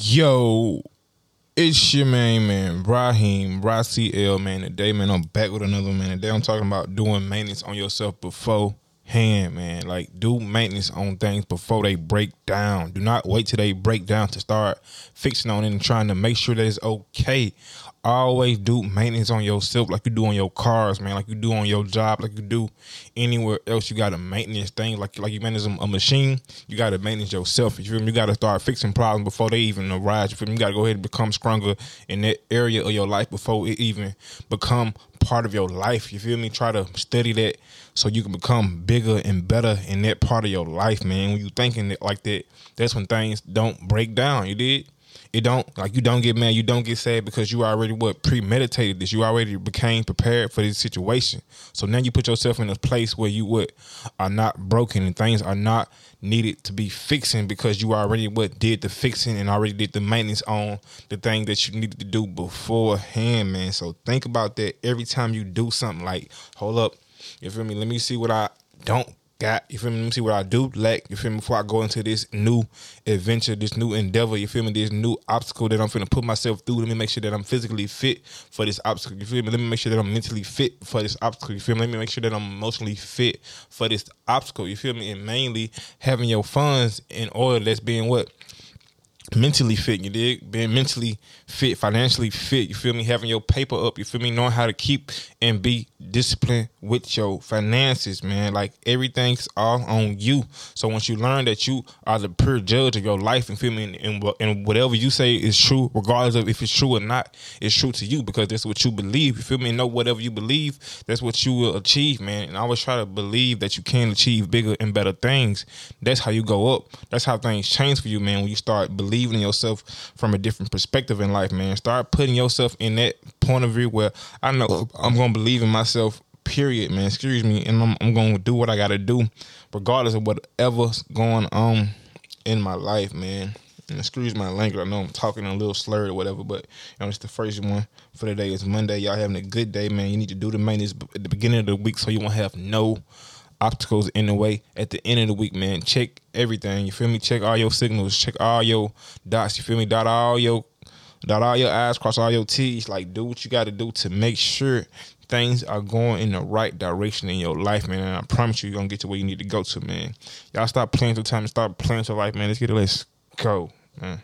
Yo, it's your main man, Raheem, Rossi L, man. Today, man, I'm back with another man. Today, I'm talking about doing maintenance on yourself beforehand, man. Like, do maintenance on things before they break down. Do not wait till they break down to start fixing on it and trying to make sure that it's okay always do maintenance on yourself like you do on your cars, man, like you do on your job, like you do anywhere else. You got to maintenance things like like you manage a, machine. You got to maintenance yourself. You feel me? You got to start fixing problems before they even arise. You feel me? You got to go ahead and become stronger in that area of your life before it even become part of your life. You feel me? Try to study that so you can become bigger and better in that part of your life, man. When you thinking it like that, that's when things don't break down. You did. It don't like you don't get mad, you don't get sad because you already what premeditated this. You already became prepared for this situation. So now you put yourself in a place where you what are not broken and things are not needed to be fixing because you already what did the fixing and already did the maintenance on the thing that you needed to do beforehand, man. So think about that every time you do something like, hold up, you feel me? Let me see what I don't got. You feel me? Let me see what I do lack. You feel me? Before I go into this new adventure, this new endeavor. You feel me? This new obstacle that I'm finna put myself through. Let me make sure that I'm physically fit for this obstacle. You feel me? Let me make sure that I'm mentally fit for this obstacle. You feel me? Let me make sure that I'm emotionally fit for this obstacle. You feel me? And mainly having your funds in order. That's being what mentally fit, you dig? Being mentally fit, financially fit, you feel me? Having your paper up, you feel me? Knowing how to keep and be disciplined with your finances, man. Like everything's all on you. So once you learn that you are the pure judge of your life, and feel me? And, and, whatever you say is true, regardless of if it's true or not, it's true to you because that's what you believe. You feel me? And know whatever you believe, that's what you will achieve, man. And I always try to believe that you can achieve bigger and better things. That's how you go up. That's how things change for you, man. When you start believing believing in yourself from a different perspective in life, man. Start putting yourself in that point of view where I know I'm gonna believe in myself. Period, man. Excuse me, and I'm, I'm gonna do what I gotta do, regardless of whatever's going on in my life, man. And excuse my language. I know I'm talking a little slurred or whatever, but you know, it's the first one for the day. It's Monday. Y'all having a good day, man. You need to do the maintenance at the beginning of the week so you won't have no obstacles in the way at the end of the week, man. Check everything. You feel me? Check all your signals. Check all your dots. You feel me? Dot all your dot all your I's, cross all your T's. Like do what you gotta do to make sure things are going in the right direction in your life, man. And I promise you, you're gonna get to where you need to go to, man. Y'all stop playing some time and start playing your life, man. Let's get it. Let's go, man.